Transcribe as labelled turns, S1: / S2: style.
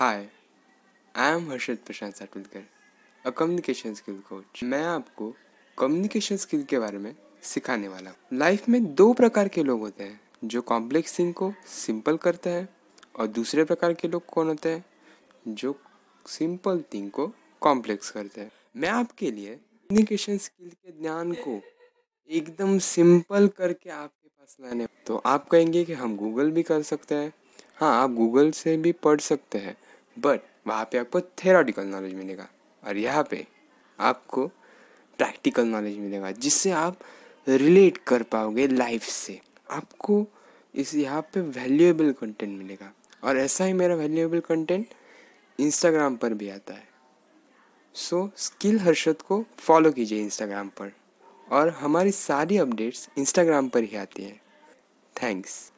S1: Hi I am Harshad Prashant Satulkar a communication skill coach मैं आपको communication skill के बारे में सिखाने वाला हूँ। लाइफ में दो प्रकार के लोग होते हैं, जो कॉम्प्लेक्स थिंग को सिंपल करते हैं और दूसरे प्रकार के लोग कौन होते हैं, जो सिंपल थिंग को कॉम्प्लेक्स करते हैं। मैं आपके लिए कम्युनिकेशन स्किल के ज्ञान को एकदम सिंपल करके आपके पास लाने तो आप कहेंगे कि हम गूगल भी कर सकते हैं। हाँ आप गूगल से भी पढ़ सकते हैं। बट वहाँ पे आपको थेराटिकल नॉलेज मिलेगा। और यहाँ पे आपको प्रैक्टिकल नॉलेज मिलेगा, जिससे आप रिलेट कर पाओगे लाइफ से। आपको इस यहाँ पे वैल्यूएबल कंटेंट मिलेगा। और ऐसा ही मेरा वैल्यूएबल कंटेंट इंस्टाग्राम पर भी आता है। सो स्किल हर्षद को फॉलो कीजिए इंस्टाग्राम पर। और हमारी सारी अपडेट्स इंस्टाग्राम पर ही आती हैं। थैंक्स